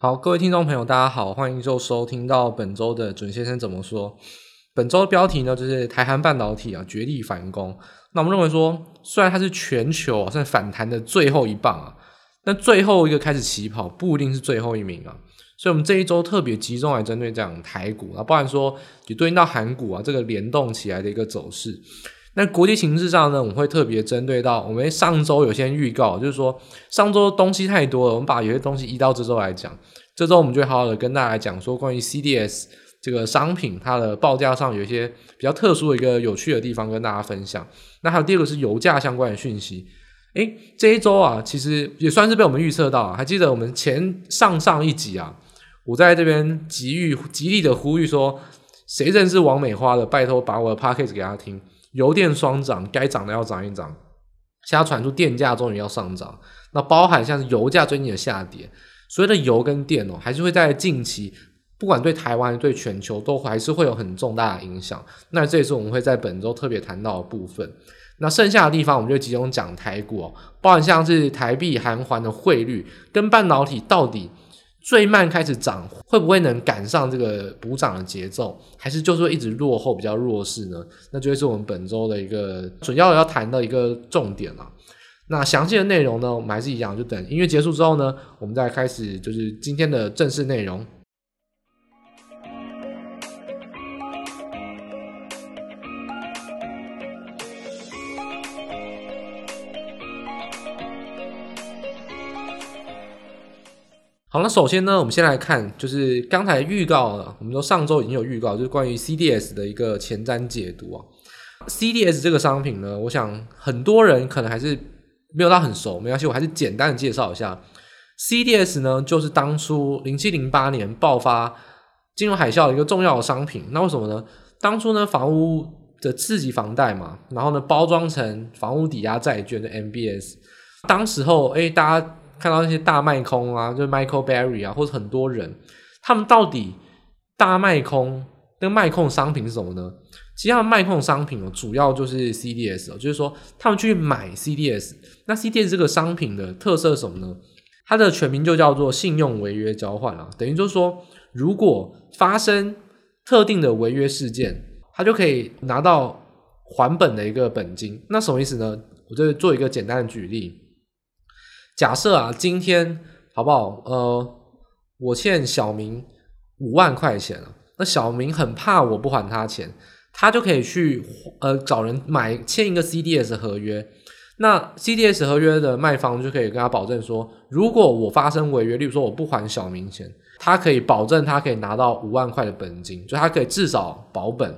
好，各位听众朋友，大家好，欢迎就收听到本周的准先生怎么说。本周的标题呢，就是台韩半导体啊绝地反攻。那我们认为说，虽然它是全球啊算反弹的最后一棒啊，但最后一个开始起跑不一定是最后一名啊。所以，我们这一周特别集中来针对这样台股啊，包含说也对应到韩股啊这个联动起来的一个走势。那国际形势上呢，我们会特别针对到我们上周有些预告，就是说上周东西太多了，我们把有些东西移到这周来讲。这周我们就好好的跟大家讲说，关于 CDS 这个商品它的报价上有一些比较特殊的一个有趣的地方跟大家分享。那还有第二个是油价相关的讯息。诶，这一周啊，其实也算是被我们预测到。还记得我们前上上一集啊，我在这边极欲极力的呼吁说，谁认识王美花的，拜托把我的 podcast 给他听。油电双涨，该涨的要涨一涨。现在传出电价终于要上涨，那包含像是油价最近的下跌，所谓的油跟电哦，还是会在近期，不管对台湾对全球都还是会有很重大的影响。那这也是我们会在本周特别谈到的部分。那剩下的地方我们就集中讲台股哦，包含像是台币、韩环的汇率跟半导体到底。最慢开始涨，会不会能赶上这个补涨的节奏，还是就是会一直落后，比较弱势呢？那就会是我们本周的一个主要要谈的一个重点了。那详细的内容呢，我们还是一样，就等音乐结束之后呢，我们再开始就是今天的正式内容。好，那首先呢，我们先来看，就是刚才预告了，我们说上周已经有预告，就是关于 CDS 的一个前瞻解读啊。CDS 这个商品呢，我想很多人可能还是没有到很熟，没关系，我还是简单的介绍一下。CDS 呢，就是当初零七零八年爆发金融海啸的一个重要的商品。那为什么呢？当初呢，房屋的次级房贷嘛，然后呢，包装成房屋抵押债券的 MBS，当时候，哎，大家。看到那些大卖空啊，就是 Michael Burry 啊，或者很多人，他们到底大卖空跟卖空商品是什么呢？其实他们卖空商品哦，主要就是 CDS 哦，就是说他们去买 CDS。那 CDS 这个商品的特色是什么呢？它的全名就叫做信用违约交换啊，等于就是说，如果发生特定的违约事件，他就可以拿到还本的一个本金。那什么意思呢？我就做一个简单的举例。假设啊，今天好不好？呃，我欠小明五万块钱了，那小明很怕我不还他钱，他就可以去呃找人买签一个 CDS 合约。那 CDS 合约的卖方就可以跟他保证说，如果我发生违约，例如说我不还小明钱，他可以保证他可以拿到五万块的本金，就他可以至少保本。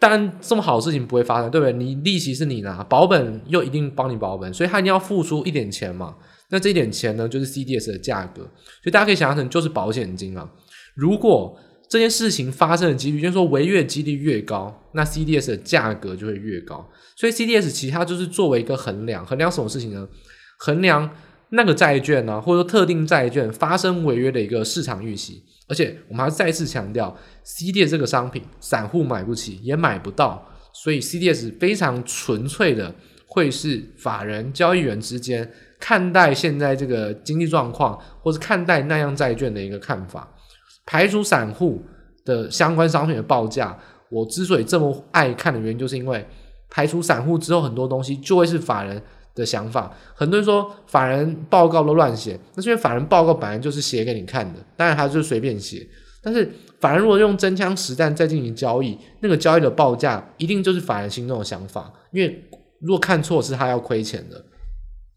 但这么好的事情不会发生，对不对？你利息是你拿，保本又一定帮你保本，所以他一定要付出一点钱嘛。那这一点钱呢，就是 CDS 的价格，所以大家可以想象成就是保险金啊。如果这件事情发生的几率，就是说违约几率越高，那 CDS 的价格就会越高。所以 CDS 其实它就是作为一个衡量，衡量什么事情呢？衡量那个债券呢、啊，或者说特定债券发生违约的一个市场预期。而且我们还再次强调，CDS 这个商品，散户买不起，也买不到，所以 CDS 非常纯粹的会是法人交易员之间。看待现在这个经济状况，或是看待那样债券的一个看法，排除散户的相关商品的报价。我之所以这么爱看的原因，就是因为排除散户之后，很多东西就会是法人的想法。很多人说法人报告都乱写，那是因为法人报告本来就是写给你看的，当然他就随便写。但是法人如果用真枪实弹再进行交易，那个交易的报价一定就是法人心中的想法，因为如果看错是他要亏钱的。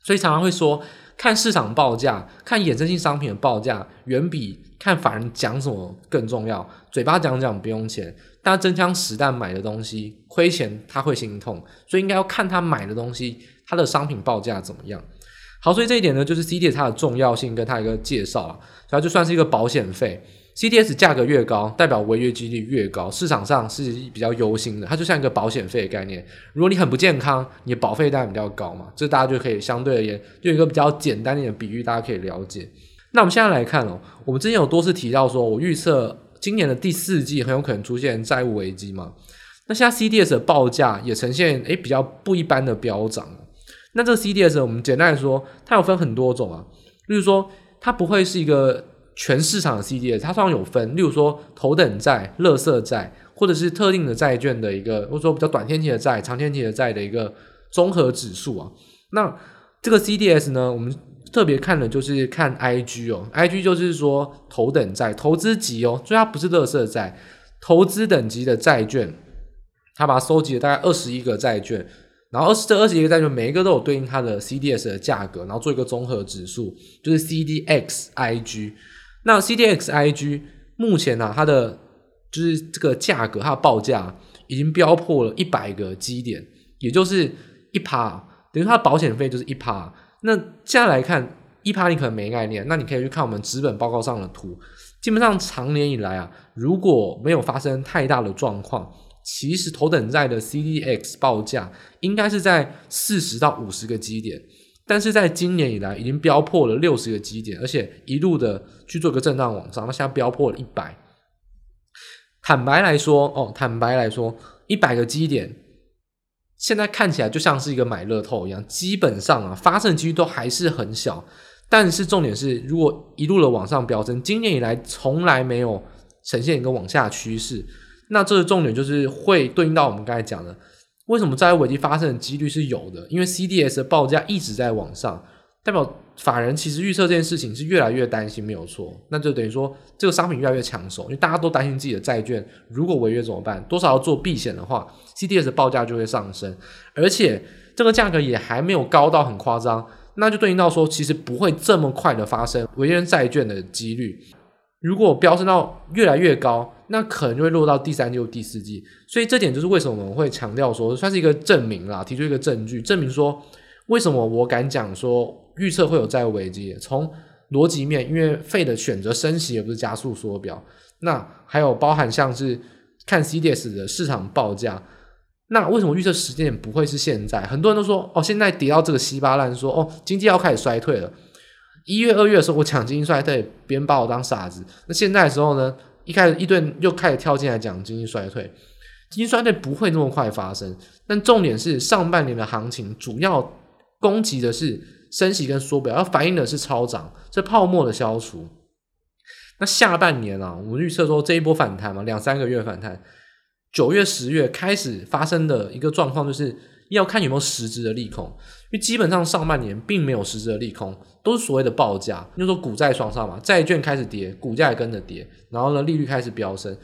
所以常常会说，看市场报价，看衍生性商品的报价，远比看法人讲什么更重要。嘴巴讲讲不用钱，但真枪实弹买的东西亏钱他会心痛，所以应该要看他买的东西，他的商品报价怎么样。好，所以这一点呢，就是 cd 它的重要性跟它一个介绍啊，然后就算是一个保险费。CDS 价格越高，代表违约几率越高，市场上是比较忧心的。它就像一个保险费的概念，如果你很不健康，你保费当然比较高嘛。这大家就可以相对而言，就一个比较简单一点的比喻，大家可以了解。那我们现在来看哦，我们之前有多次提到说，我预测今年的第四季很有可能出现债务危机嘛。那现在 CDS 的报价也呈现诶比较不一般的飙涨。那这个 CDS 我们简单来说，它有分很多种啊，例如说它不会是一个。全市场的 CDS，它通常有分，例如说头等债、垃圾债，或者是特定的债券的一个，或者说比较短天期的债、长天期的债的一个综合指数啊。那这个 CDS 呢，我们特别看的就是看 IG 哦，IG 就是说头等债、投资级哦，所以它不是垃圾债，投资等级的债券，它把它收集了大概二十一个债券。然后二十这二十一个债券，每一个都有对应它的 CDS 的价格，然后做一个综合指数，就是 CDXIG。那 CDXIG 目前呢、啊，它的就是这个价格，它的报价已经飙破了一百个基点，也就是一趴，等于它的保险费就是一趴。那现在来看，一趴你可能没概念，那你可以去看我们纸本报告上的图，基本上长年以来啊，如果没有发生太大的状况。其实头等债的 CDX 报价应该是在四十到五十个基点，但是在今年以来已经飙破了六十个基点，而且一路的去做个震荡往上，那现在飙破了一百。坦白来说，哦，坦白来说，一百个基点现在看起来就像是一个买乐透一样，基本上啊发生的几率都还是很小。但是重点是，如果一路的往上飙升，今年以来从来没有呈现一个往下趋势。那这个重点就是会对应到我们刚才讲的，为什么债务危机发生的几率是有的？因为 CDS 的报价一直在往上，代表法人其实预测这件事情是越来越担心，没有错。那就等于说这个商品越来越抢手，因为大家都担心自己的债券如果违约怎么办？多少要做避险的话，CDS 的报价就会上升，而且这个价格也还没有高到很夸张，那就对应到说其实不会这么快的发生违约债券的几率。如果飙升到越来越高，那可能就会落到第三季或第四季。所以这点就是为什么我们会强调说，算是一个证明啦，提出一个证据，证明说为什么我敢讲说预测会有债务危机。从逻辑面，因为费的选择升息而不是加速缩表，那还有包含像是看 CDS 的市场报价，那为什么预测时间点不会是现在？很多人都说哦，现在跌到这个稀巴烂，说哦，经济要开始衰退了。一月、二月的时候，我抢经济衰退，别人把我当傻子。那现在的时候呢？一开始一顿又开始跳进来讲经济衰退，经济衰退不会那么快发生。但重点是上半年的行情主要攻击的是升息跟缩表，要反映的是超涨，这泡沫的消除。那下半年啊，我们预测说这一波反弹嘛，两三个月反弹，九月、十月开始发生的一个状况就是。要看有没有实质的利空，因为基本上上半年并没有实质的利空，都是所谓的报价，就说股债双杀嘛，债券开始跌，股价也跟着跌，然后呢，利率开始飙升，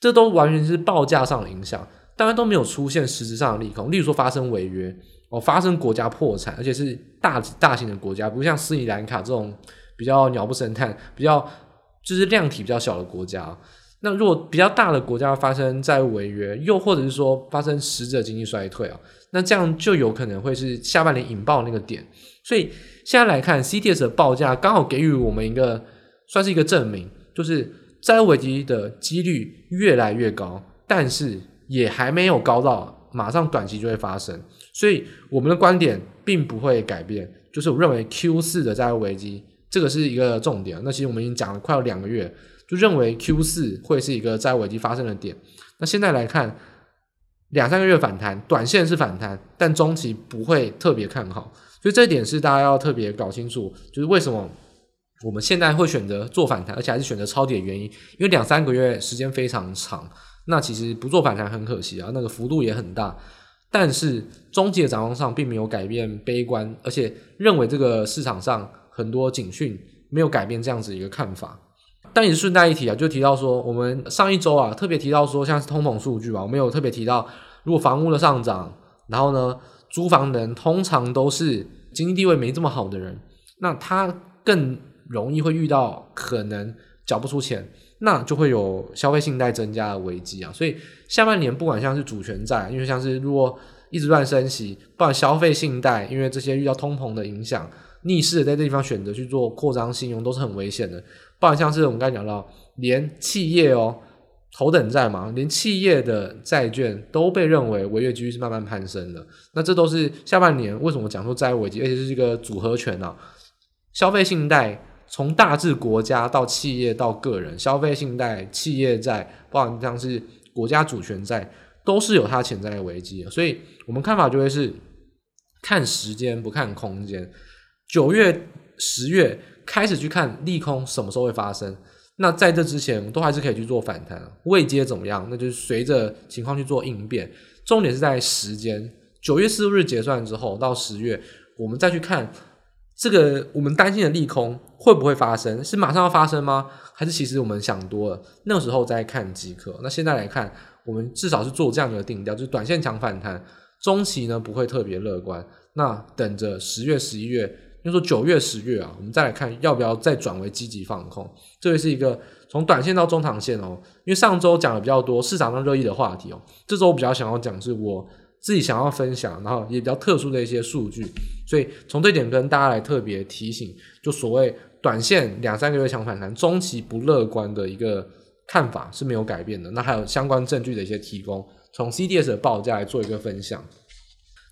这都完全是报价上的影响，当然都没有出现实质上的利空，例如说发生违约哦，发生国家破产，而且是大大型的国家，不像斯里兰卡这种比较鸟不生蛋，比较就是量体比较小的国家。那如果比较大的国家发生债务违约，又或者是说发生实质的经济衰退啊，那这样就有可能会是下半年引爆那个点。所以现在来看，C T S 的报价刚好给予我们一个算是一个证明，就是债务危机的几率越来越高，但是也还没有高到马上短期就会发生。所以我们的观点并不会改变，就是我认为 Q 四的债务危机这个是一个重点。那其实我们已经讲了快要两个月。就认为 Q 四会是一个债务危机发生的点。那现在来看，两三个月反弹，短线是反弹，但中期不会特别看好。所以这一点是大家要特别搞清楚，就是为什么我们现在会选择做反弹，而且还是选择抄底的原因。因为两三个月时间非常长，那其实不做反弹很可惜啊，那个幅度也很大。但是中期的展望上并没有改变悲观，而且认为这个市场上很多警讯没有改变这样子一个看法。但也是顺带一提啊，就提到说，我们上一周啊特别提到说，像是通膨数据吧，我们有特别提到，如果房屋的上涨，然后呢，租房人通常都是经济地位没这么好的人，那他更容易会遇到可能缴不出钱，那就会有消费信贷增加的危机啊。所以下半年不管像是主权债，因为像是如果一直乱升息，不管消费信贷，因为这些遇到通膨的影响，逆势在这地方选择去做扩张信用，都是很危险的。不然像是我们刚才讲到，连企业哦，头等债嘛，连企业的债券都被认为违约几率是慢慢攀升的。那这都是下半年为什么讲说债务危机，而且是一个组合拳啊。消费信贷从大至国家到企业到个人，消费信贷、企业债，包含像是国家主权债，都是有它潜在的危机。所以我们看法就会是看时间不看空间。九月十月开始去看利空什么时候会发生。那在这之前，都还是可以去做反弹，未接怎么样？那就是随着情况去做应变。重点是在时间，九月四日结算之后到十月，我们再去看这个我们担心的利空会不会发生？是马上要发生吗？还是其实我们想多了？那个时候再看即可。那现在来看，我们至少是做这样的定调，就是短线强反弹，中期呢不会特别乐观。那等着十月、十一月。就说九月、十月啊，我们再来看要不要再转为积极放空。这个是一个从短线到中长线哦。因为上周讲的比较多市场上热议的话题哦，这周我比较想要讲是我自己想要分享，然后也比较特殊的一些数据。所以从这点跟大家来特别提醒，就所谓短线两三个月强反弹，中期不乐观的一个看法是没有改变的。那还有相关证据的一些提供，从 CDS 的报价来做一个分享。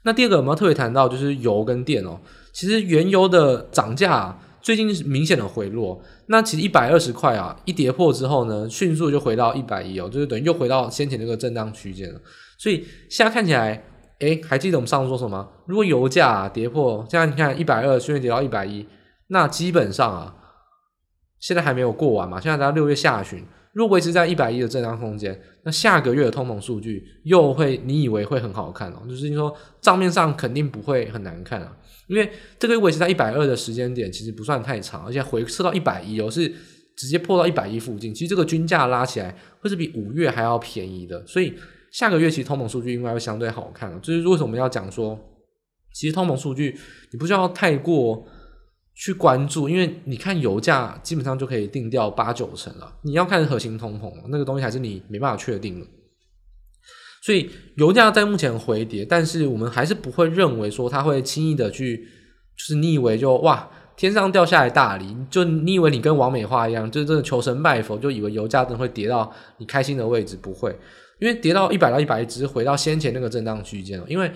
那第二个我们要特别谈到就是油跟电哦。其实原油的涨价，最近是明显的回落。那其实一百二十块啊，一跌破之后呢，迅速就回到一百一哦，就是等于又回到先前那个震荡区间了。所以现在看起来，哎，还记得我们上次说什么？如果油价跌破，现在你看一百二，瞬间跌到一百一，那基本上啊，现在还没有过完嘛，现在到六月下旬。如果维持在一百一的震荡空间，那下个月的通膨数据又会，你以为会很好看哦？就是你说账面上肯定不会很难看啊，因为这个维持在一百二的时间点其实不算太长，而且回撤到一百一哦，是直接破到一百一附近。其实这个均价拉起来会是比五月还要便宜的，所以下个月其实通膨数据应该会相对好看。就是为什么要讲说，其实通膨数据你不需要太过。去关注，因为你看油价基本上就可以定掉八九成了。你要看核心通膨，那个东西还是你没办法确定的。所以油价在目前回跌，但是我们还是不会认为说它会轻易的去，就是你以为就哇天上掉下来大礼，就你以为你跟王美花一样，就真的求神拜佛，就以为油价真的会跌到你开心的位置，不会，因为跌到一百到一百，只是回到先前那个震荡区间了，因为。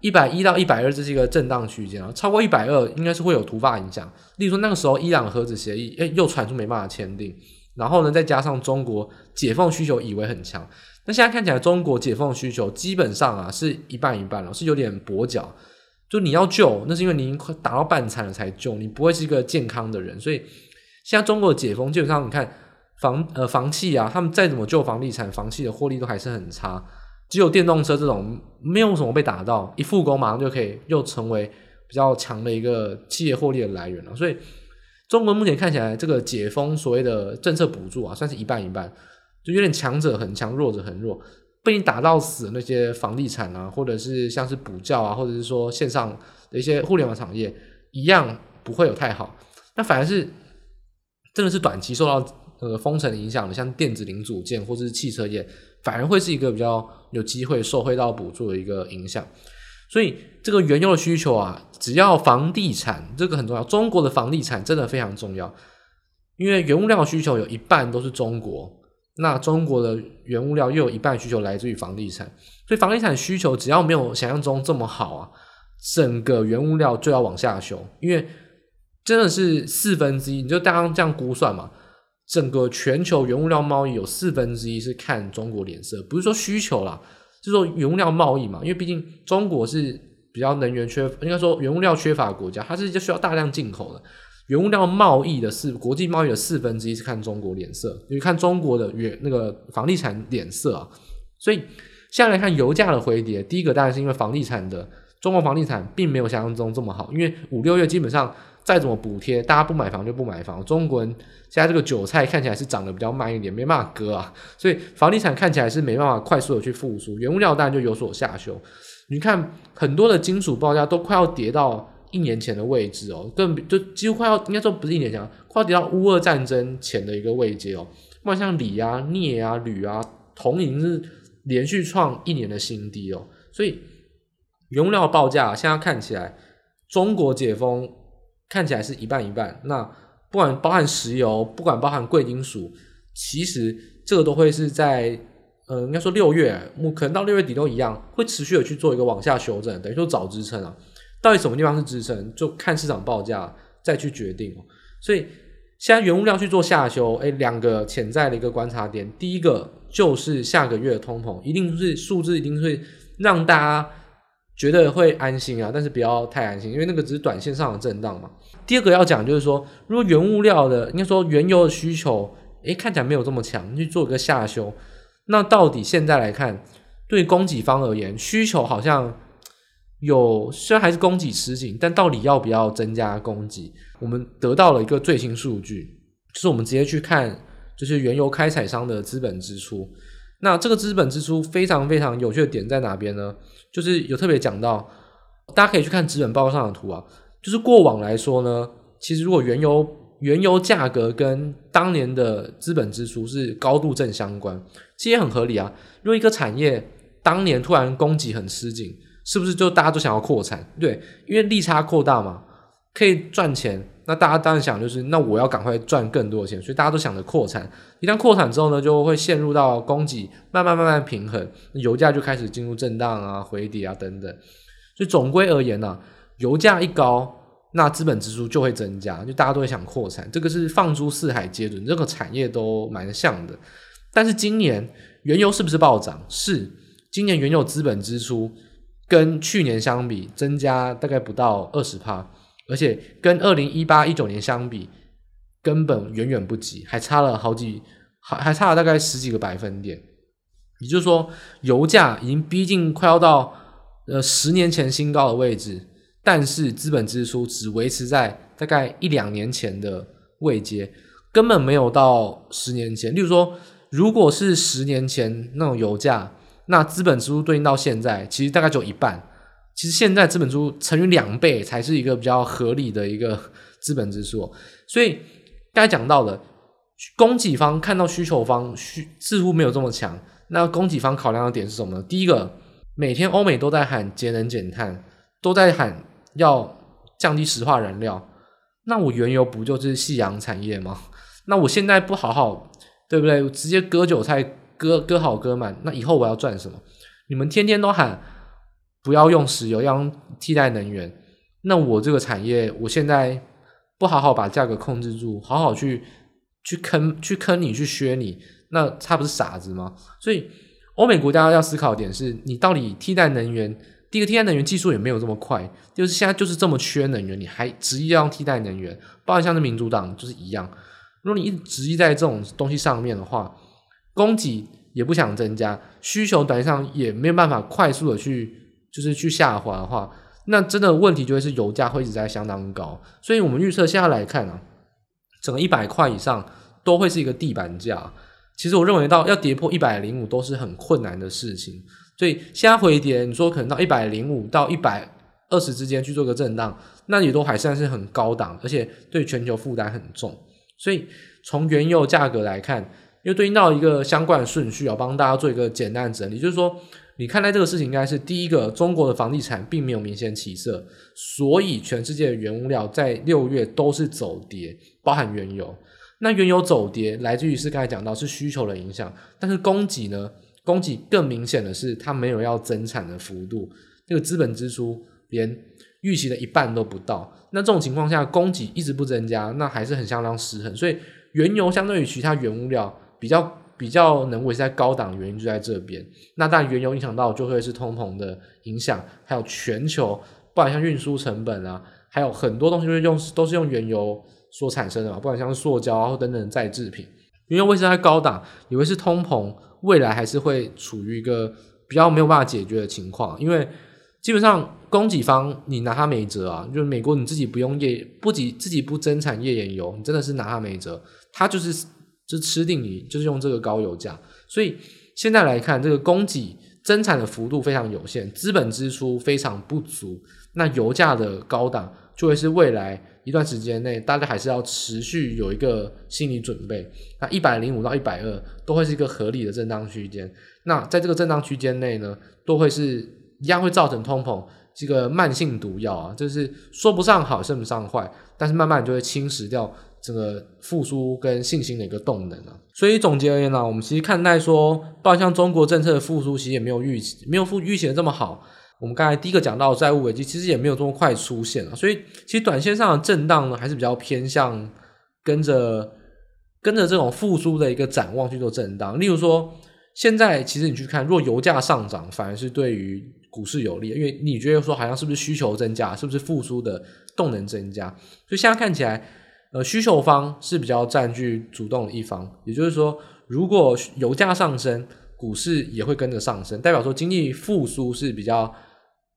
一百一到一百二这是一个震荡区间啊，超过一百二应该是会有突发影响。例如说那个时候伊朗核子协议，诶，又传出没办法签订，然后呢，再加上中国解封需求以为很强，那现在看起来中国解封需求基本上啊是一半一半了，是有点跛脚。就你要救，那是因为你快打到半残了才救，你不会是一个健康的人。所以现在中国的解封基本上你看房呃房企啊，他们再怎么救房地产，房企的获利都还是很差。只有电动车这种没有什么被打到，一复工马上就可以又成为比较强的一个企业获利的来源了。所以，中国目前看起来这个解封所谓的政策补助啊，算是一半一半，就有点强者很强，弱者很弱。被你打到死那些房地产啊，或者是像是补教啊，或者是说线上的一些互联网产业，一样不会有太好。那反而是真的是短期受到呃封城影响的，像电子零组件或者是汽车业。反而会是一个比较有机会受惠到补助的一个影响，所以这个原油的需求啊，只要房地产这个很重要，中国的房地产真的非常重要，因为原物料需求有一半都是中国，那中国的原物料又有一半需求来自于房地产，所以房地产需求只要没有想象中这么好啊，整个原物料就要往下修，因为真的是四分之一，你就大家这样估算嘛。整个全球原物料贸易有四分之一是看中国脸色，不是说需求啦，是说原物料贸易嘛。因为毕竟中国是比较能源缺，应该说原物料缺乏的国家，它是就需要大量进口的。原物料贸易的四国际贸易的四分之一是看中国脸色，因为看中国的原那个房地产脸色啊。所以现在来看油价的回跌，第一个当然是因为房地产的中国房地产并没有想象中这么好，因为五六月基本上。再怎么补贴，大家不买房就不买房。中国人现在这个韭菜看起来是长得比较慢一点，没办法割啊，所以房地产看起来是没办法快速的去复苏。原物料当然就有所下修。你看很多的金属报价都快要跌到一年前的位置哦，更就几乎快要应该说不是一年前，快要跌到乌俄战争前的一个位阶哦。不管像锂啊、镍啊、铝啊、铜已经是连续创一年的新低哦。所以原物料报价现在看起来，中国解封。看起来是一半一半，那不管包含石油，不管包含贵金属，其实这个都会是在，呃，应该说六月，可能到六月底都一样，会持续的去做一个往下修正，等于说找支撑啊。到底什么地方是支撑，就看市场报价再去决定哦。所以现在原物料去做下修，哎，两个潜在的一个观察点，第一个就是下个月的通膨一定是数字，一定会让大家。觉得会安心啊，但是不要太安心，因为那个只是短线上的震荡嘛。第二个要讲就是说，如果原物料的应该说原油的需求，诶，看起来没有这么强，去做一个下修，那到底现在来看，对供给方而言，需求好像有虽然还是供给吃紧，但到底要不要增加供给？我们得到了一个最新数据，就是我们直接去看，就是原油开采商的资本支出。那这个资本支出非常非常有趣的点在哪边呢？就是有特别讲到，大家可以去看资本报告上的图啊。就是过往来说呢，其实如果原油原油价格跟当年的资本支出是高度正相关，其实也很合理啊。如果一个产业当年突然供给很吃紧，是不是就大家都想要扩产？对，因为利差扩大嘛，可以赚钱。那大家当然想就是，那我要赶快赚更多的钱，所以大家都想着扩产。一旦扩产之后呢，就会陷入到供给慢慢慢慢平衡，油价就开始进入震荡啊、回跌啊等等。所以总归而言呢、啊，油价一高，那资本支出就会增加，就大家都会想扩产。这个是放诸四海皆准，任何产业都蛮像的。但是今年原油是不是暴涨？是，今年原油资本支出跟去年相比增加大概不到二十趴。而且跟二零一八一九年相比，根本远远不及，还差了好几，还还差了大概十几个百分点。也就是说，油价已经逼近快要到呃十年前新高的位置，但是资本支出只维持在大概一两年前的位阶，根本没有到十年前。例如说，如果是十年前那种油价，那资本支出对应到现在，其实大概就一半。其实现在资本支出乘以两倍才是一个比较合理的一个资本支出，所以刚才讲到的供给方看到需求方需似乎没有这么强，那供给方考量的点是什么呢？第一个，每天欧美都在喊节能减碳，都在喊要降低石化燃料，那我原油不就是夕阳产业吗？那我现在不好好，对不对？直接割韭菜，割割好割满，那以后我要赚什么？你们天天都喊。不要用石油，要用替代能源。那我这个产业，我现在不好好把价格控制住，好好去去坑去坑你，去削你，那他不是傻子吗？所以，欧美国家要思考点是，你到底替代能源，第一个替代能源技术也没有这么快，就是现在就是这么缺能源，你还执意要用替代能源，包括像是民主党就是一样。如果你一直执意在这种东西上面的话，供给也不想增加，需求短上也没有办法快速的去。就是去下滑的话，那真的问题就会是油价会一直在相当高，所以我们预测现在来看啊，整个一百块以上都会是一个地板价。其实我认为到要跌破一百零五都是很困难的事情，所以现在回跌，你说可能到一百零五到一百二十之间去做个震荡，那也都还算是很高档，而且对全球负担很重。所以从原油价格来看，又对应到一个相关的顺序啊，帮大家做一个简单的整理，就是说。你看待这个事情，应该是第一个，中国的房地产并没有明显起色，所以全世界的原物料在六月都是走跌，包含原油。那原油走跌，来自于是刚才讲到是需求的影响，但是供给呢？供给更明显的是它没有要增产的幅度，这个资本支出连预期的一半都不到。那这种情况下，供给一直不增加，那还是很相当失衡。所以原油相对于其他原物料比较。比较能维持在高档的原因就在这边。那当然，原油影响到就会是通膨的影响，还有全球，不管像运输成本啊，还有很多东西都是用都是用原油所产生的嘛，不管像塑胶啊或等等的再制品，原油维持在高档，以为是通膨，未来还是会处于一个比较没有办法解决的情况，因为基本上供给方你拿它没辙啊，就是美国你自己不用页不己自己不增产页岩油，你真的是拿它没辙，它就是。就吃定你，就是用这个高油价，所以现在来看，这个供给增产的幅度非常有限，资本支出非常不足，那油价的高档就会是未来一段时间内大家还是要持续有一个心理准备。那一百零五到一百二都会是一个合理的震荡区间，那在这个震荡区间内呢，都会是一样会造成通膨，这个慢性毒药啊，就是说不上好，说不上坏，但是慢慢就会侵蚀掉。这个复苏跟信心的一个动能啊，所以总结而言呢，我们其实看待说，包括像中国政策的复苏，其实也没有预期，没有复预期的这么好。我们刚才第一个讲到债务危机，其实也没有这么快出现啊。所以其实短线上的震荡呢，还是比较偏向跟着跟着这种复苏的一个展望去做震荡。例如说，现在其实你去看，若油价上涨，反而是对于股市有利，因为你觉得说好像是不是需求增加，是不是复苏的动能增加？所以现在看起来，呃，需求方是比较占据主动的一方，也就是说，如果油价上升，股市也会跟着上升，代表说经济复苏是比较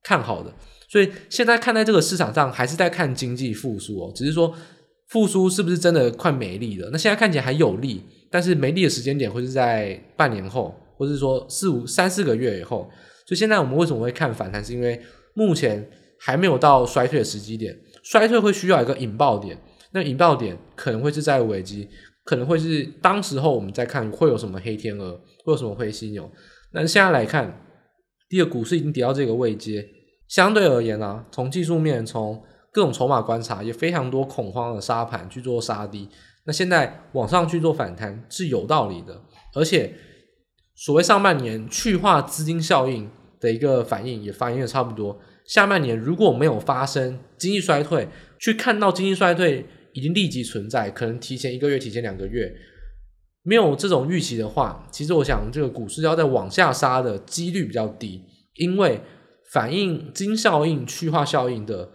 看好的。所以现在看在这个市场上，还是在看经济复苏哦，只是说复苏是不是真的快没力了？那现在看起来还有力，但是没力的时间点会是在半年后，或者是说四五三四个月以后。所以现在我们为什么会看反弹？是因为目前还没有到衰退的时机点，衰退会需要一个引爆点，那引爆点可能会是债务危机，可能会是当时候我们再看会有什么黑天鹅，会有什么灰犀牛。那现在来看，第二股市已经跌到这个位阶，相对而言啊，从技术面，从各种筹码观察，也非常多恐慌的杀盘去做杀低。那现在往上去做反弹是有道理的，而且所谓上半年去化资金效应。的一个反应也反映的差不多。下半年如果没有发生经济衰退，去看到经济衰退已经立即存在，可能提前一个月、提前两个月，没有这种预期的话，其实我想这个股市要再往下杀的几率比较低，因为反映经效应、去化效应的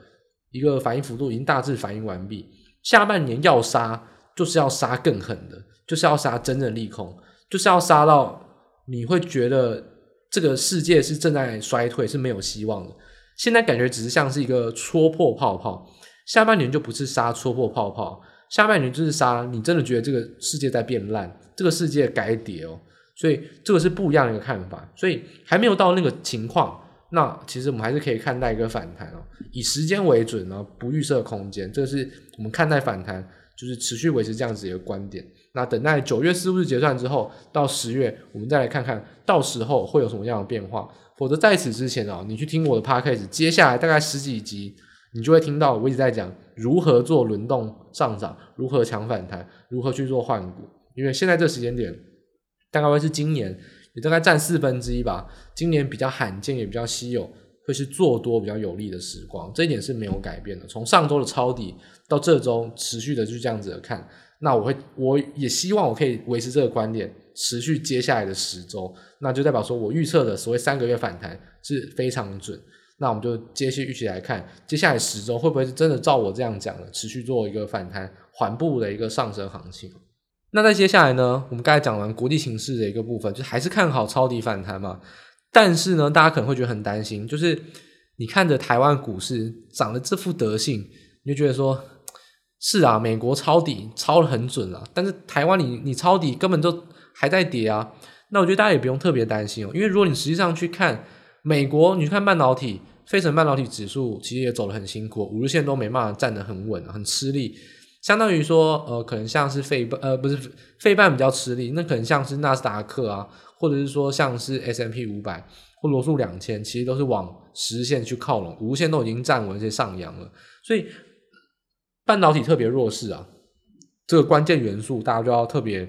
一个反应幅度已经大致反应完毕。下半年要杀，就是要杀更狠的，就是要杀真正利空，就是要杀到你会觉得。这个世界是正在衰退，是没有希望的。现在感觉只是像是一个戳破泡泡，下半年就不是杀戳破泡泡，下半年就是杀你真的觉得这个世界在变烂，这个世界该跌哦。所以这个是不一样的一个看法。所以还没有到那个情况，那其实我们还是可以看待一个反弹哦，以时间为准呢，不预设空间。这是我们看待反弹，就是持续维持这样子一个观点。那等待九月四日结算之后，到十月，我们再来看看到时候会有什么样的变化。否则在此之前啊，你去听我的 podcast，接下来大概十几集，你就会听到我一直在讲如何做轮动上涨，如何抢反弹，如何去做换股。因为现在这时间点，大概会是今年，也大概占四分之一吧。今年比较罕见，也比较稀有，会是做多比较有利的时光。这一点是没有改变的。从上周的抄底到这周持续的就这样子的看。那我会，我也希望我可以维持这个观点，持续接下来的十周，那就代表说我预测的所谓三个月反弹是非常准。那我们就接续预期来看，接下来十周会不会是真的照我这样讲的，持续做一个反弹缓步的一个上升行情？那在接下来呢，我们刚才讲完国际形势的一个部分，就还是看好抄底反弹嘛。但是呢，大家可能会觉得很担心，就是你看着台湾股市涨了这副德性，你就觉得说。是啊，美国抄底抄得很准啊，但是台湾你你抄底根本就还在跌啊。那我觉得大家也不用特别担心哦，因为如果你实际上去看美国，你去看半导体，费城半导体指数其实也走得很辛苦，五日线都没办法站得很稳，很吃力。相当于说，呃，可能像是费半，呃，不是费半比较吃力，那可能像是纳斯达克啊，或者是说像是 S M P 五百或罗素两千，其实都是往十日线去靠拢，五日线都已经站稳，而且上扬了，所以。半导体特别弱势啊，这个关键元素大家就要特别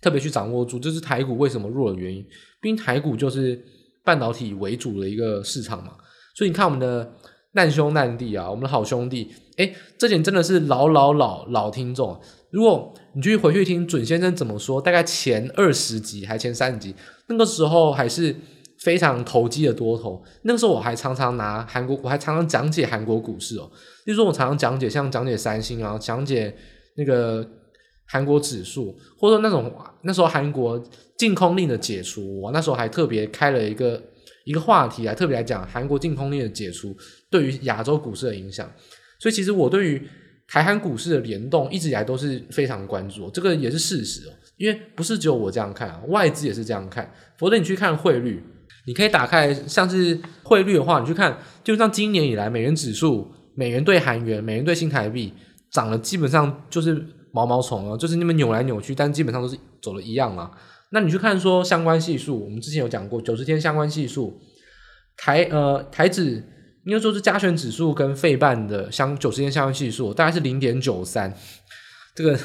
特别去掌握住，这是台股为什么弱的原因。毕竟台股就是半导体为主的一个市场嘛，所以你看我们的难兄难弟啊，我们的好兄弟，诶，这点真的是老老老老听众。如果你去回去听准先生怎么说，大概前二十集还前三十集，那个时候还是。非常投机的多头，那个时候我还常常拿韩国，我还常常讲解韩国股市哦。例如说，我常常讲解，像讲解三星啊，讲解那个韩国指数，或者说那种那时候韩国禁空令的解除，我那时候还特别开了一个一个话题来特别来讲韩国禁空令的解除对于亚洲股市的影响。所以，其实我对于台韩股市的联动一直以来都是非常关注，这个也是事实哦。因为不是只有我这样看啊，外资也是这样看，否则你去看汇率。你可以打开像是汇率的话，你去看，就像今年以来美元指数，美元兑韩元、美元兑新台币涨了，基本上就是毛毛虫啊，就是那么扭来扭去，但基本上都是走的一样啊。那你去看说相关系数，我们之前有讲过九十天相关系数，台呃台指应该说是加权指数跟费半的相九十天相关系数大概是零点九三，这个。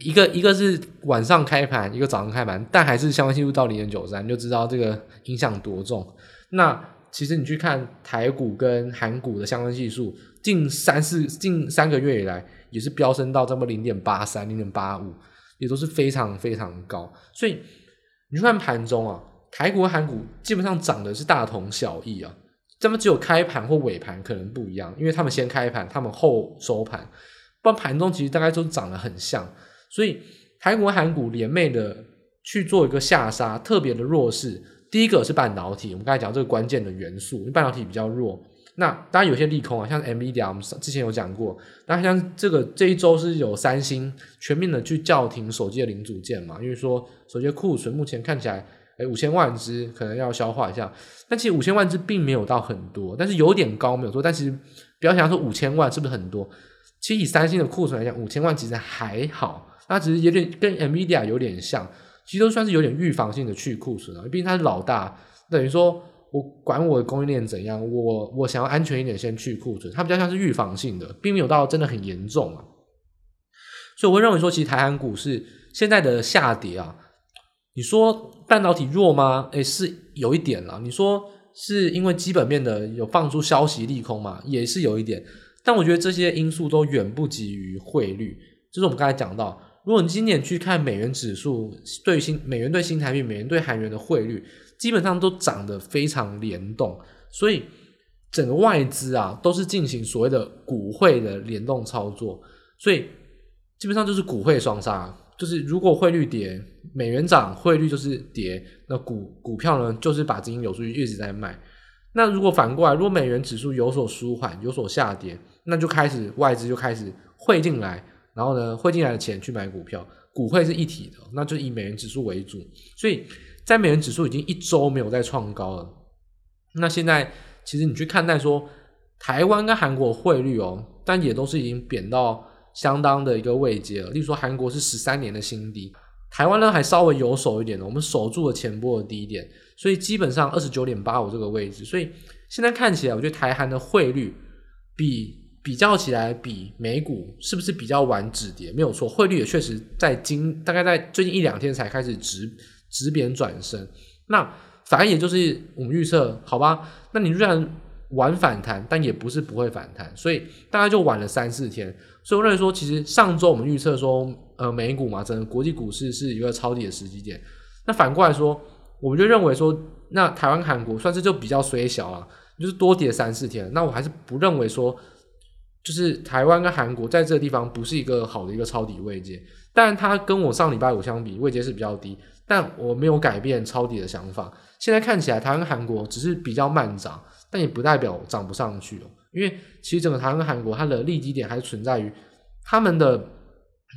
一个一个是晚上开盘，一个早上开盘，但还是相关系数到零点九三，就知道这个影响多重。那其实你去看台股跟韩股的相关系数，近三四近三个月以来也是飙升到这么零点八三、零点八五，也都是非常非常高。所以你去看盘中啊，台股和韩股基本上涨的是大同小异啊，这么只有开盘或尾盘可能不一样，因为他们先开盘，他们后收盘，不然盘中其实大概都涨得很像，所以台股和韩股联袂的去做一个下杀，特别的弱势。第一个是半导体，我们刚才讲这个关键的元素，半导体比较弱。那当然有些利空啊，像 NVIDIA，我们之前有讲过。那像这个这一周是有三星全面的去叫停手机的零组件嘛，因为说手机库存目前看起来，哎，五千万只可能要消化一下。但其实五千万只并没有到很多，但是有点高没有错。但其实不要想说五千万是不是很多，其实以三星的库存来讲，五千万其实还好，它只是有点跟 NVIDIA 有点像。其实都算是有点预防性的去库存啊，毕竟它是老大，等于说我管我的供应链怎样，我我想要安全一点，先去库存，它比较像是预防性的，并没有到真的很严重啊。所以我会认为说，其实台韩股市现在的下跌啊，你说半导体弱吗？诶，是有一点啦。你说是因为基本面的有放出消息利空嘛，也是有一点。但我觉得这些因素都远不及于汇率，就是我们刚才讲到。如果你今年去看美元指数对新美元对新台币、美元对韩元的汇率，基本上都涨得非常联动，所以整个外资啊都是进行所谓的股汇的联动操作，所以基本上就是股汇双杀，就是如果汇率跌，美元涨，汇率就是跌，那股股票呢就是把资金流出去一直在卖。那如果反过来，如果美元指数有所舒缓、有所下跌，那就开始外资就开始汇进来。然后呢，汇进来的钱去买股票，股汇是一体的，那就以美元指数为主。所以在美元指数已经一周没有再创高了。那现在其实你去看待说，台湾跟韩国汇率哦，但也都是已经贬到相当的一个位阶了。例如说，韩国是十三年的新低，台湾呢还稍微有守一点的，我们守住了前波的低点，所以基本上二十九点八五这个位置。所以现在看起来，我觉得台韩的汇率比。比较起来，比美股是不是比较晚止跌？没有错，汇率也确实在今大概在最近一两天才开始止止贬转升。那反而也就是我们预测，好吧？那你虽然晚反弹，但也不是不会反弹，所以大概就晚了三四天。所以我认为说，其实上周我们预测说，呃，美股嘛，整个国际股市是一个抄底的时机点。那反过来说，我们就认为说，那台湾、韩国算是就比较衰小啊，就是多跌三四天。那我还是不认为说。就是台湾跟韩国在这个地方不是一个好的一个抄底位阶，但它跟我上礼拜五相比，位阶是比较低，但我没有改变抄底的想法。现在看起来台湾跟韩国只是比较慢涨，但也不代表涨不上去哦。因为其实整个台湾跟韩国它的利基点还是存在于他们的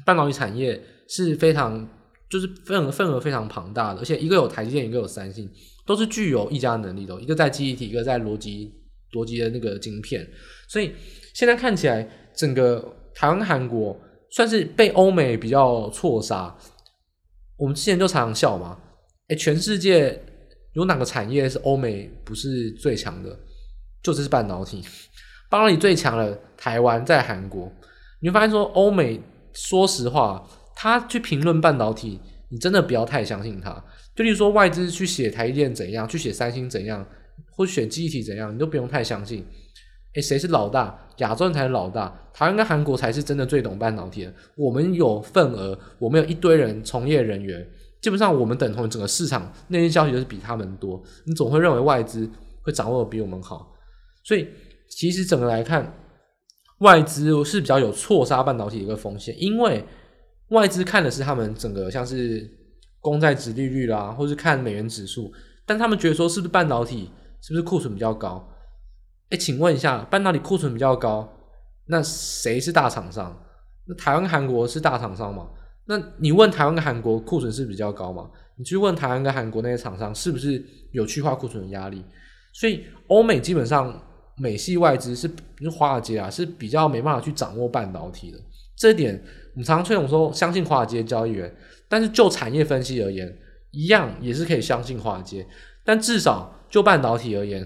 半导体产业是非常就是份额份额非常庞大的，而且一个有台积电，一个有三星，都是具有议价能力的，一个在记忆体，一个在逻辑逻辑的那个晶片，所以。现在看起来，整个台湾、韩国算是被欧美比较错杀。我们之前就常常笑嘛，诶，全世界有哪个产业是欧美不是最强的？就是半导体，半导体最强的台湾在韩国。你会发现说，欧美说实话，他去评论半导体，你真的不要太相信他。就例如说，外资去写台积电怎样，去写三星怎样，或选记忆体怎样，你都不用太相信。诶，谁是老大？亚洲人才是老大，台湾跟韩国才是真的最懂半导体的。我们有份额，我们有一堆人从业人员，基本上我们等同整个市场内线消息都是比他们多。你总会认为外资会掌握的比我们好，所以其实整个来看，外资是比较有错杀半导体的一个风险，因为外资看的是他们整个像是公债殖利率啦，或是看美元指数，但他们觉得说是不是半导体是不是库存比较高？哎，请问一下，半导体库存比较高，那谁是大厂商？那台湾、韩国是大厂商吗？那你问台湾跟韩国库存是比较高吗？你去问台湾跟韩国那些厂商，是不是有去化库存的压力？所以欧美基本上美系外资是，华尔街啊，是比较没办法去掌握半导体的。这一点我们常常吹捧说相信华尔街交易员，但是就产业分析而言，一样也是可以相信华尔街，但至少就半导体而言。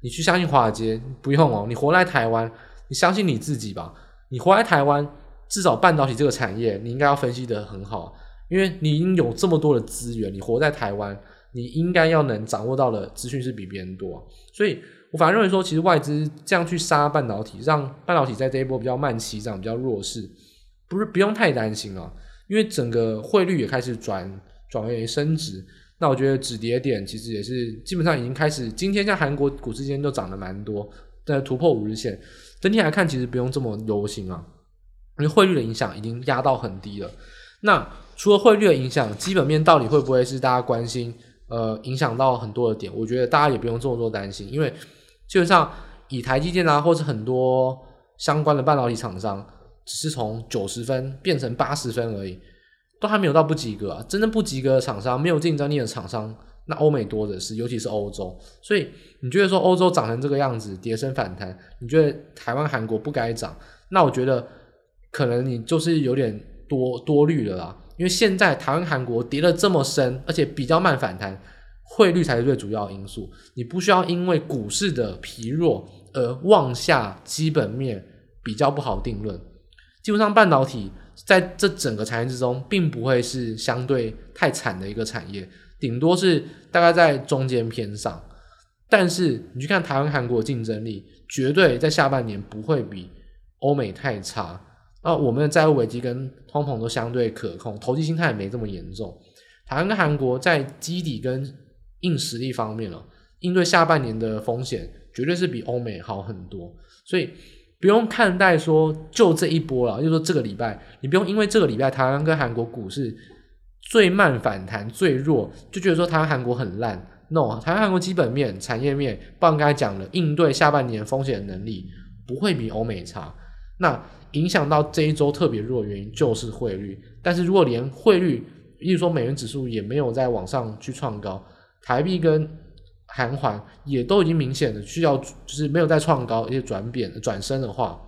你去相信华尔街不用哦，你活在台湾，你相信你自己吧。你活在台湾，至少半导体这个产业，你应该要分析得很好，因为你已经有这么多的资源，你活在台湾，你应该要能掌握到的资讯是比别人多。所以我反而认为说，其实外资这样去杀半导体，让半导体在这一波比较慢起涨，比较弱势，不是不用太担心啊，因为整个汇率也开始转转为升值，那我觉得止跌点其实也是基本上已经开始，今天像韩国股市间就涨得蛮多，在突破五日线。整体来看，其实不用这么忧心啊，因为汇率的影响已经压到很低了。那除了汇率的影响，基本面到底会不会是大家关心？呃，影响到很多的点，我觉得大家也不用这么多担心，因为基本上以台积电啊，或者很多相关的半导体厂商，只是从九十分变成八十分而已，都还没有到不及格啊。真正不及格的厂商，没有竞争力的厂商，那欧美多的是，尤其是欧洲。所以你觉得说欧洲涨成这个样子，跌升反弹，你觉得台湾、韩国不该涨？那我觉得可能你就是有点多 多虑了啦。因为现在台湾、韩国跌得这么深，而且比较慢反弹，汇率才是最主要的因素。你不需要因为股市的疲弱而妄下基本面比较不好定论。基本上半导体在这整个产业之中，并不会是相对太惨的一个产业，顶多是大概在中间偏上。但是你去看台湾、韩国的竞争力，绝对在下半年不会比欧美太差。那我们的债务危机跟通膨都相对可控，投机心态也没这么严重。台湾跟韩国在基底跟硬实力方面了，应对下半年的风险绝对是比欧美好很多。所以不用看待说就这一波了，就说这个礼拜，你不用因为这个礼拜台湾跟韩国股市最慢反弹最弱，就觉得说台湾韩国很烂。No，台湾韩国基本面、产业面，不然刚才讲了，应对下半年风险的能力不会比欧美差。那影响到这一周特别弱的原因就是汇率，但是如果连汇率，例如说美元指数也没有再往上去创高，台币跟韩环也都已经明显的需要就是没有再创高，一些转贬转升的话，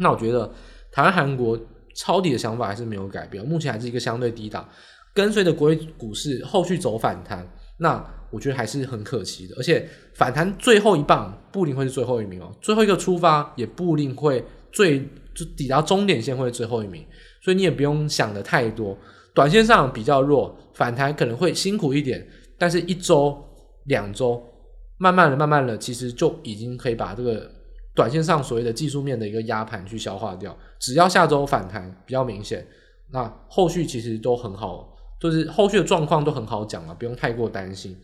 那我觉得台湾韩国抄底的想法还是没有改变，目前还是一个相对低档，跟随着国际股市后续走反弹，那我觉得还是很可惜的，而且反弹最后一棒不一定会是最后一名哦，最后一个出发也不一定会最。就抵达终点线会最后一名，所以你也不用想的太多。短线上比较弱，反弹可能会辛苦一点，但是一周、两周，慢慢的、慢慢的，其实就已经可以把这个短线上所谓的技术面的一个压盘去消化掉。只要下周反弹比较明显，那后续其实都很好，就是后续的状况都很好讲了，不用太过担心。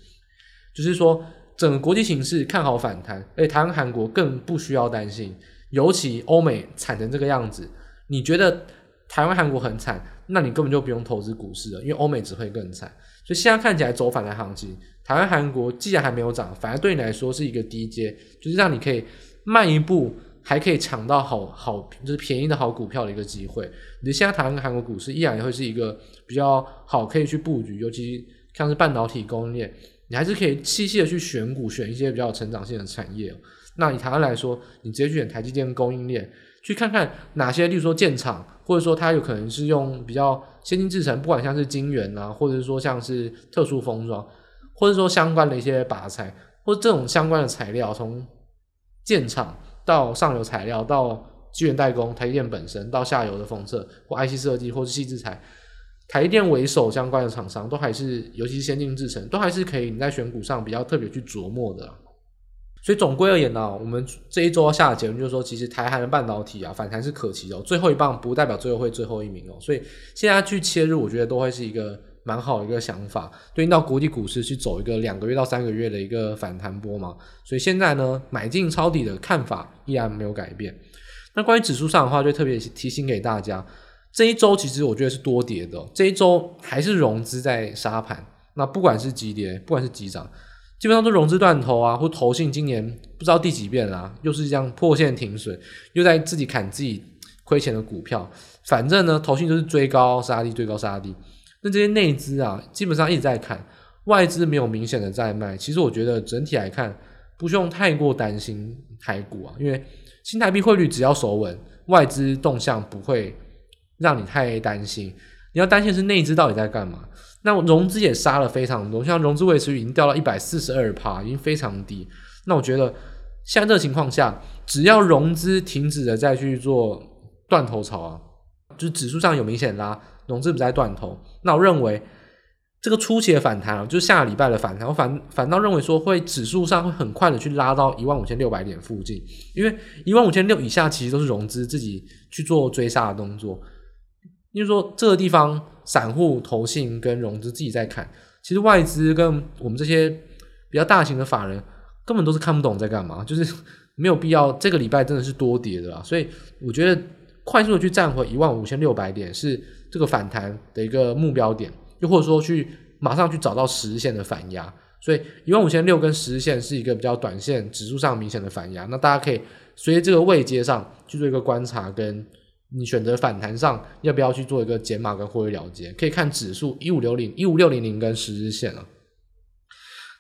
就是说，整个国际形势看好反弹，而台湾、韩国更不需要担心。尤其欧美惨成这个样子，你觉得台湾、韩国很惨，那你根本就不用投资股市了，因为欧美只会更惨。所以现在看起来走反的行情，台湾、韩国既然还没有涨，反而对你来说是一个低阶，就是让你可以慢一步，还可以抢到好好就是便宜的好股票的一个机会。你现在台湾跟韩国股市依然会是一个比较好可以去布局，尤其像是半导体供应链，你还是可以细细的去选股，选一些比较成长性的产业。那以台湾来说，你直接去选台积电供应链，去看看哪些，例如说建厂，或者说它有可能是用比较先进制程，不管像是晶圆啊，或者说像是特殊封装，或者说相关的一些靶材，或这种相关的材料，从建厂到上游材料，到晶圆代工，台积电本身到下游的封测或 IC 设计，或是细制材，台积电为首相关的厂商，都还是尤其是先进制程，都还是可以你在选股上比较特别去琢磨的。所以总归而言呢，我们这一周要下的结论就是说，其实台韩的半导体啊反弹是可期的，最后一棒不代表最后会最后一名哦。所以现在去切入，我觉得都会是一个蛮好的一个想法。对应到国际股市去走一个两个月到三个月的一个反弹波嘛，所以现在呢，买进抄底的看法依然没有改变。那关于指数上的话，就特别提醒给大家，这一周其实我觉得是多跌的，这一周还是融资在杀盘。那不管是急跌，不管是急涨。基本上都融资断头啊，或投信今年不知道第几遍啦、啊，又是这样破线停损，又在自己砍自己亏钱的股票。反正呢，投信就是追高杀低，追高杀低。那这些内资啊，基本上一直在砍，外资没有明显的在卖。其实我觉得整体来看，不需要太过担心台股啊，因为新台币汇率只要守稳，外资动向不会让你太担心。你要担心是内资到底在干嘛？那融资也杀了非常多，像融资维持已经掉到一百四十二趴，已经非常低。那我觉得现在这个情况下，只要融资停止了再去做断头潮啊，就指数上有明显拉，融资不再断头，那我认为这个初期的反弹啊，就是下个礼拜的反弹，我反反倒认为说会指数上会很快的去拉到一万五千六百点附近，因为一万五千六以下其实都是融资自己去做追杀的动作。因为说这个地方散户、投信跟融资自己在看。其实外资跟我们这些比较大型的法人根本都是看不懂在干嘛，就是没有必要。这个礼拜真的是多跌的啦，所以我觉得快速的去站回一万五千六百点是这个反弹的一个目标点，又或者说去马上去找到十日线的反压。所以一万五千六跟十日线是一个比较短线指数上明显的反压，那大家可以随着这个位阶上去做一个观察，跟你选择反弹上要不要去做一个减码跟获利了结，可以看指数一五六零一五六零零跟十日线啊。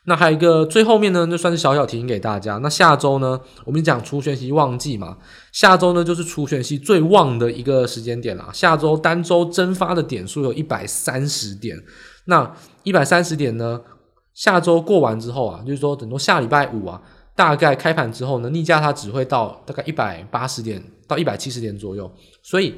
那还有一个最后面呢，就算是小小提醒给大家。那下周呢，我们讲除权息旺季嘛，下周呢就是除权息最旺的一个时间点啦。下周单周蒸发的点数有一百三十点，那一百三十点呢？下周过完之后啊，就是说，等到下礼拜五啊，大概开盘之后呢，逆价它只会到大概一百八十点到一百七十点左右，所以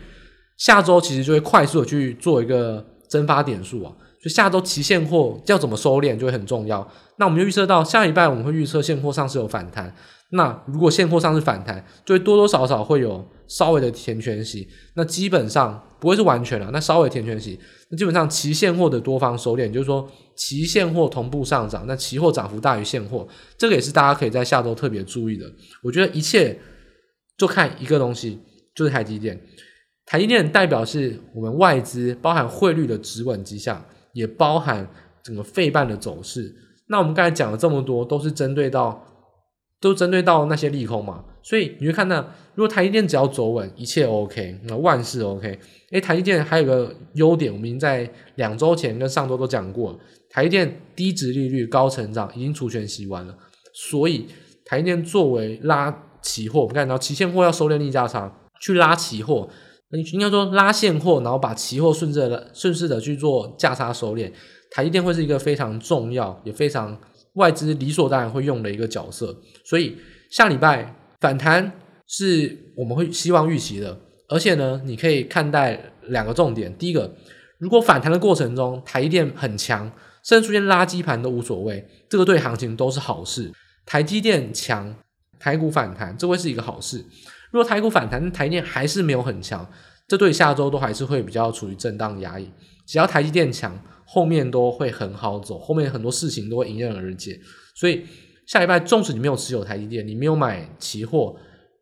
下周其实就会快速的去做一个蒸发点数啊，就下周期现货要怎么收敛就会很重要。那我们就预测到下礼拜我们会预测现货上是有反弹。那如果现货上是反弹，就会多多少少会有稍微的填权息，那基本上不会是完全了，那稍微填权息，那基本上期现货的多方收敛，就是说期现货同步上涨，那期货涨幅大于现货，这个也是大家可以在下周特别注意的。我觉得一切就看一个东西，就是台积电，台积电代表是我们外资包含汇率的止稳迹象，也包含整个费半的走势。那我们刚才讲了这么多，都是针对到。都针对到那些利空嘛，所以你会看到，如果台积电只要走稳，一切 OK，那万事 OK。诶，台积电还有个优点，我们已经在两周前跟上周都讲过，台积电低值利率、高成长，已经除权息完了，所以台积电作为拉期货，我们看到期现货要收敛逆价差，去拉期货，应该说拉现货，然后把期货顺着顺势的去做价差收敛，台积电会是一个非常重要也非常。外资理所当然会用的一个角色，所以下礼拜反弹是我们会希望预期的，而且呢，你可以看待两个重点。第一个，如果反弹的过程中台积电很强，甚至出现垃圾盘都无所谓，这个对行情都是好事。台积电强，台股反弹，这会是一个好事。如果台股反弹，台电还是没有很强，这对下周都还是会比较处于震荡压抑。只要台积电强。后面都会很好走，后面很多事情都会迎刃而解，所以下礼拜纵使你没有持有台积电，你没有买期货，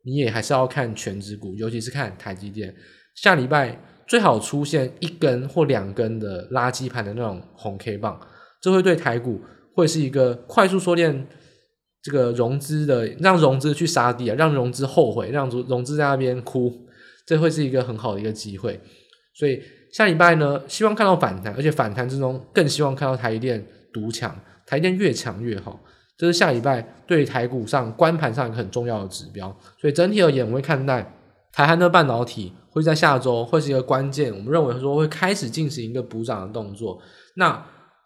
你也还是要看全指股，尤其是看台积电。下礼拜最好出现一根或两根的垃圾盘的那种红 K 棒，这会对台股会是一个快速缩减这个融资的，让融资去杀低啊，让融资后悔，让融融资在那边哭，这会是一个很好的一个机会，所以。下礼拜呢，希望看到反弹，而且反弹之中更希望看到台积电独强，台积电越强越好，这是下礼拜对台股上观盘上一个很重要的指标。所以整体而言，我会看待台湾的半导体会在下周会是一个关键，我们认为说会开始进行一个补涨的动作。那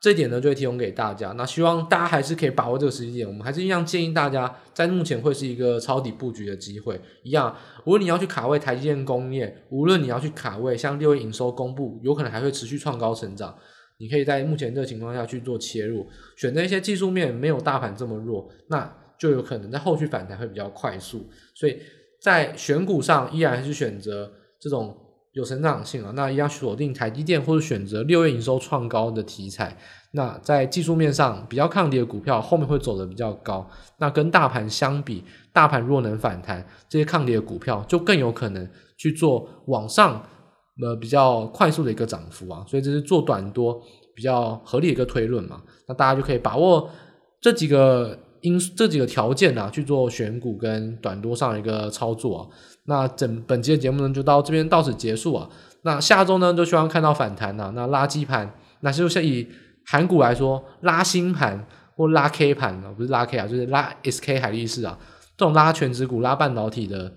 这一点呢，就会提供给大家。那希望大家还是可以把握这个时机点。我们还是一样建议大家，在目前会是一个抄底布局的机会。一样，无论你要去卡位台积电工业，无论你要去卡位像六月营收公布，有可能还会持续创高成长，你可以在目前这个情况下去做切入，选择一些技术面没有大盘这么弱，那就有可能在后续反弹会比较快速。所以在选股上，依然是选择这种。有成长性啊，那一样锁定台积电或者选择六月营收创高的题材。那在技术面上比较抗跌的股票，后面会走得比较高。那跟大盘相比，大盘若能反弹，这些抗跌的股票就更有可能去做往上呃比较快速的一个涨幅啊。所以这是做短多比较合理的一个推论嘛。那大家就可以把握这几个因这几个条件啊，去做选股跟短多上的一个操作啊。那整本期的节目呢，就到这边到此结束啊。那下周呢，就希望看到反弹呐。那垃圾盘，那就是以韩股来说，拉新盘或拉 K 盘啊，不是拉 K 啊，就是拉 SK 海力士啊，这种拉全值股、拉半导体的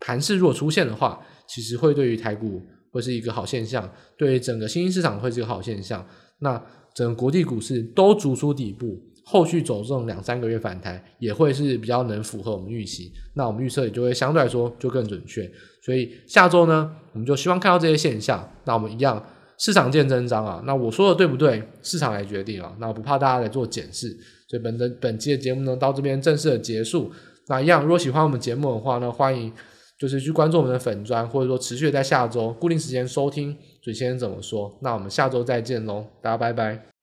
盘势，如果出现的话，其实会对于台股会是一个好现象，对于整个新兴市场会是一个好现象。那整个国际股市都逐出底部。后续走这种两三个月反弹，也会是比较能符合我们预期，那我们预测也就会相对来说就更准确。所以下周呢，我们就希望看到这些现象。那我们一样，市场见真章啊。那我说的对不对？市场来决定啊。那我不怕大家来做检视。所以本的本期的节目呢，到这边正式的结束。那一样，如果喜欢我们节目的话呢，欢迎就是去关注我们的粉专，或者说持续在下周固定时间收听嘴先怎么说。那我们下周再见喽，大家拜拜。